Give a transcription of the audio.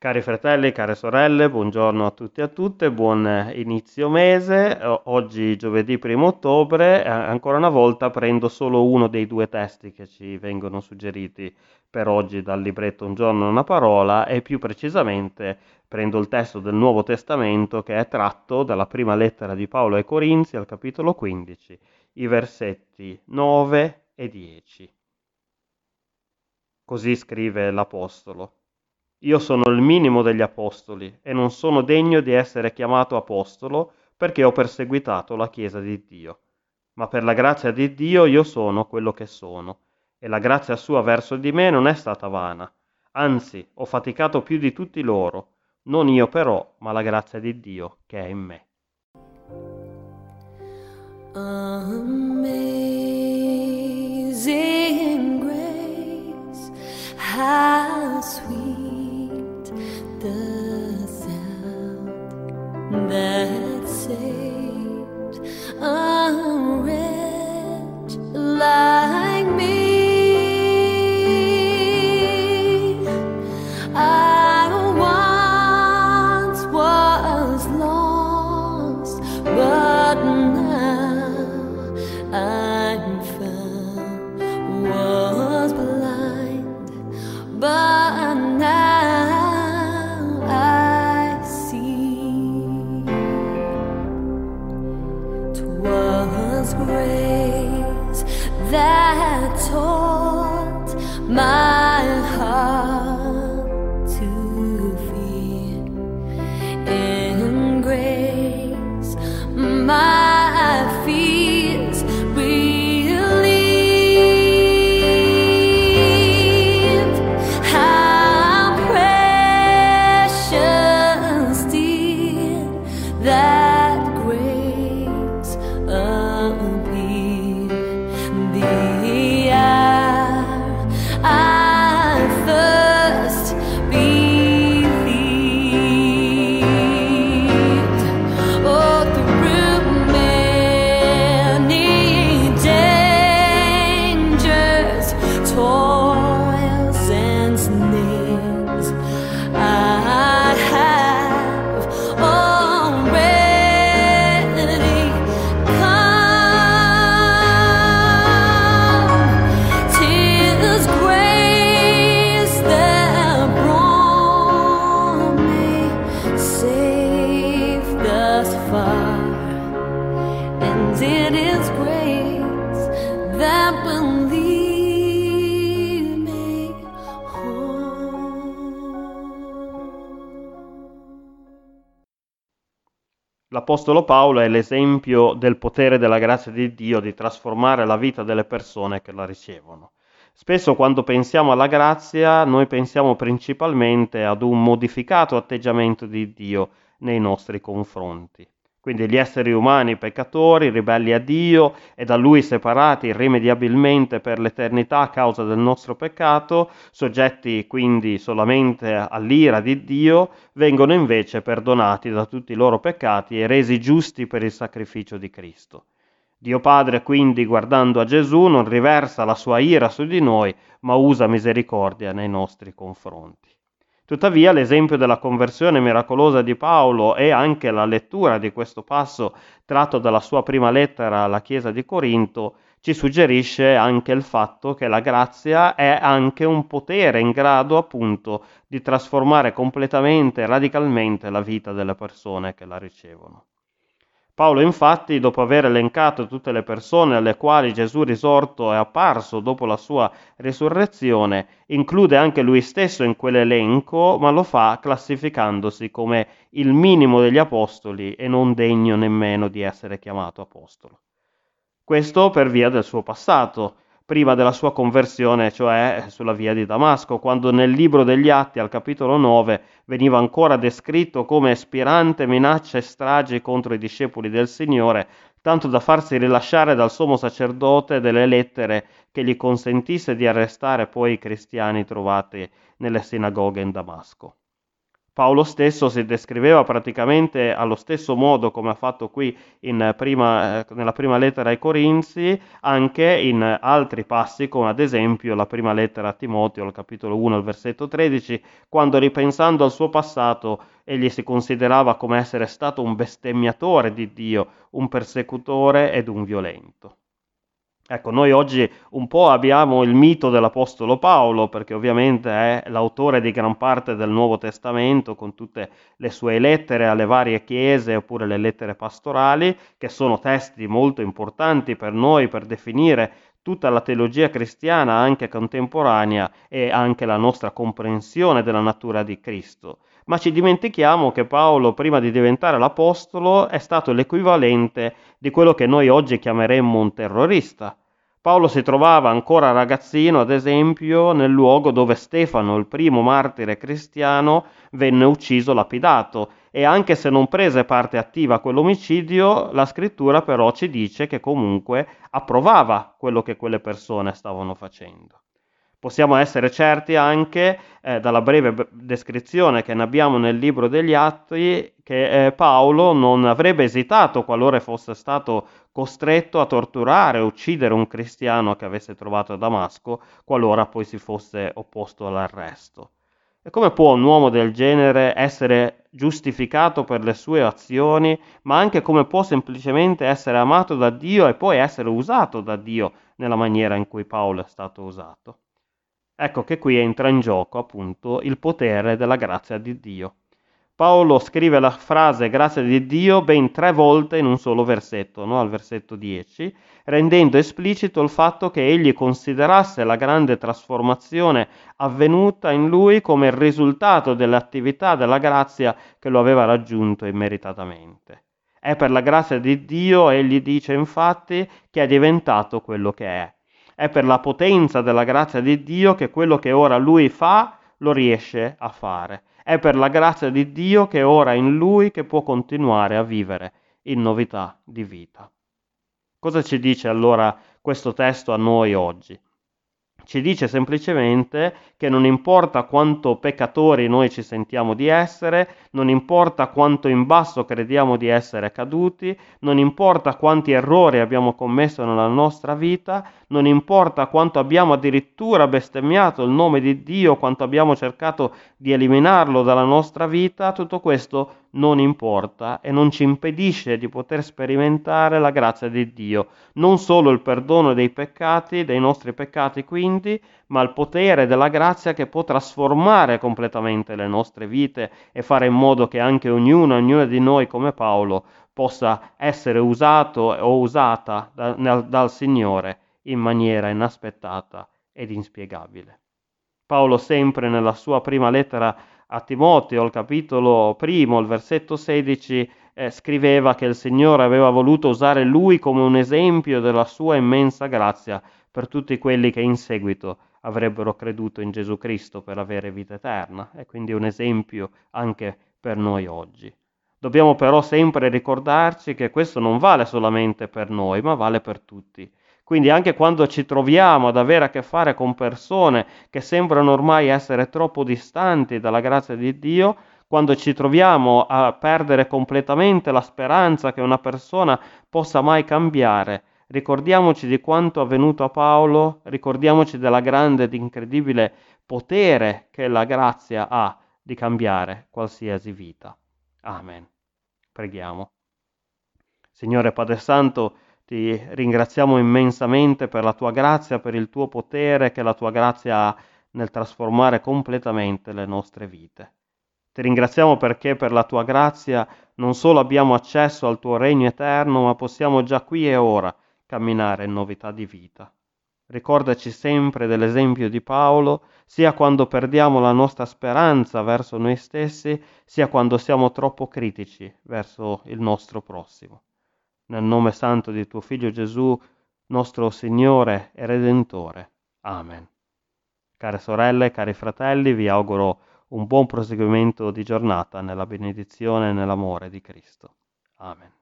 Cari fratelli, care sorelle, buongiorno a tutti e a tutte, buon inizio mese. Oggi giovedì 1 ottobre, ancora una volta prendo solo uno dei due testi che ci vengono suggeriti per oggi dal libretto Un giorno una parola e più precisamente prendo il testo del Nuovo Testamento che è tratto dalla prima lettera di Paolo ai Corinzi al capitolo 15, i versetti 9 e 10. Così scrive l'Apostolo. Io sono il minimo degli apostoli e non sono degno di essere chiamato apostolo perché ho perseguitato la Chiesa di Dio. Ma per la grazia di Dio io sono quello che sono, e la grazia sua verso di me non è stata vana. Anzi, ho faticato più di tutti loro, non io però, ma la grazia di Dio che è in me. Amazing L'Apostolo Paolo è l'esempio del potere della grazia di Dio di trasformare la vita delle persone che la ricevono. Spesso quando pensiamo alla grazia noi pensiamo principalmente ad un modificato atteggiamento di Dio nei nostri confronti. Quindi gli esseri umani peccatori, ribelli a Dio e da Lui separati irrimediabilmente per l'eternità a causa del nostro peccato, soggetti quindi solamente all'ira di Dio, vengono invece perdonati da tutti i loro peccati e resi giusti per il sacrificio di Cristo. Dio Padre quindi, guardando a Gesù, non riversa la sua ira su di noi, ma usa misericordia nei nostri confronti. Tuttavia l'esempio della conversione miracolosa di Paolo e anche la lettura di questo passo tratto dalla sua prima lettera alla Chiesa di Corinto ci suggerisce anche il fatto che la grazia è anche un potere in grado appunto di trasformare completamente radicalmente la vita delle persone che la ricevono. Paolo infatti, dopo aver elencato tutte le persone alle quali Gesù risorto è apparso dopo la sua risurrezione, include anche lui stesso in quell'elenco, ma lo fa classificandosi come il minimo degli apostoli e non degno nemmeno di essere chiamato apostolo. Questo per via del suo passato, prima della sua conversione, cioè sulla via di Damasco, quando nel libro degli Atti al capitolo 9 veniva ancora descritto come spirante minacce e stragi contro i discepoli del Signore, tanto da farsi rilasciare dal sommo sacerdote delle lettere che gli consentisse di arrestare poi i cristiani trovati nelle sinagoghe in Damasco. Paolo stesso si descriveva praticamente allo stesso modo come ha fatto qui prima, eh, nella prima lettera ai Corinzi, anche in altri passi, come ad esempio la prima lettera a Timoteo, al capitolo 1, al versetto 13, quando ripensando al suo passato egli si considerava come essere stato un bestemmiatore di Dio, un persecutore ed un violento. Ecco, noi oggi un po' abbiamo il mito dell'Apostolo Paolo, perché ovviamente è l'autore di gran parte del Nuovo Testamento, con tutte le sue lettere alle varie chiese oppure le lettere pastorali, che sono testi molto importanti per noi per definire tutta la teologia cristiana anche contemporanea e anche la nostra comprensione della natura di Cristo. Ma ci dimentichiamo che Paolo, prima di diventare l'Apostolo, è stato l'equivalente di quello che noi oggi chiameremmo un terrorista. Paolo si trovava ancora ragazzino, ad esempio, nel luogo dove Stefano, il primo martire cristiano, venne ucciso lapidato e anche se non prese parte attiva a quell'omicidio, la scrittura però ci dice che comunque approvava quello che quelle persone stavano facendo. Possiamo essere certi anche, eh, dalla breve descrizione che ne abbiamo nel libro degli Atti, che eh, Paolo non avrebbe esitato, qualora fosse stato costretto a torturare e uccidere un cristiano che avesse trovato a Damasco, qualora poi si fosse opposto all'arresto. E come può un uomo del genere essere giustificato per le sue azioni, ma anche come può semplicemente essere amato da Dio e poi essere usato da Dio nella maniera in cui Paolo è stato usato? Ecco che qui entra in gioco appunto il potere della grazia di Dio. Paolo scrive la frase grazia di Dio ben tre volte in un solo versetto, no? al versetto 10, rendendo esplicito il fatto che egli considerasse la grande trasformazione avvenuta in lui come il risultato dell'attività della grazia che lo aveva raggiunto immeritatamente. È per la grazia di Dio, egli dice infatti, che è diventato quello che è. È per la potenza della grazia di Dio che quello che ora lui fa lo riesce a fare. È per la grazia di Dio che ora in lui che può continuare a vivere in novità di vita. Cosa ci dice allora questo testo a noi oggi? Ci dice semplicemente che non importa quanto peccatori noi ci sentiamo di essere, non importa quanto in basso crediamo di essere caduti, non importa quanti errori abbiamo commesso nella nostra vita, non importa quanto abbiamo addirittura bestemmiato il nome di Dio, quanto abbiamo cercato di eliminarlo dalla nostra vita, tutto questo non importa e non ci impedisce di poter sperimentare la grazia di Dio, non solo il perdono dei peccati, dei nostri peccati quindi, ma il potere della grazia che può trasformare completamente le nostre vite e fare in modo che anche ognuno, ognuna di noi come Paolo possa essere usato o usata da, dal Signore in maniera inaspettata ed inspiegabile. Paolo sempre nella sua prima lettera a Timoteo, al capitolo primo, il versetto 16, eh, scriveva che il Signore aveva voluto usare lui come un esempio della sua immensa grazia per tutti quelli che in seguito avrebbero creduto in Gesù Cristo per avere vita eterna e quindi un esempio anche per noi oggi. Dobbiamo però sempre ricordarci che questo non vale solamente per noi, ma vale per tutti. Quindi anche quando ci troviamo ad avere a che fare con persone che sembrano ormai essere troppo distanti dalla grazia di Dio, quando ci troviamo a perdere completamente la speranza che una persona possa mai cambiare, ricordiamoci di quanto avvenuto a Paolo, ricordiamoci della grande ed incredibile potere che la grazia ha di cambiare qualsiasi vita. Amen. Preghiamo. Signore Padre Santo, ti ringraziamo immensamente per la tua grazia, per il tuo potere che la tua grazia ha nel trasformare completamente le nostre vite. Ti ringraziamo perché per la tua grazia non solo abbiamo accesso al tuo regno eterno, ma possiamo già qui e ora camminare in novità di vita. Ricordaci sempre dell'esempio di Paolo, sia quando perdiamo la nostra speranza verso noi stessi, sia quando siamo troppo critici verso il nostro prossimo nel nome santo di tuo Figlio Gesù, nostro Signore e Redentore. Amen. Care sorelle, cari fratelli, vi auguro un buon proseguimento di giornata nella benedizione e nell'amore di Cristo. Amen.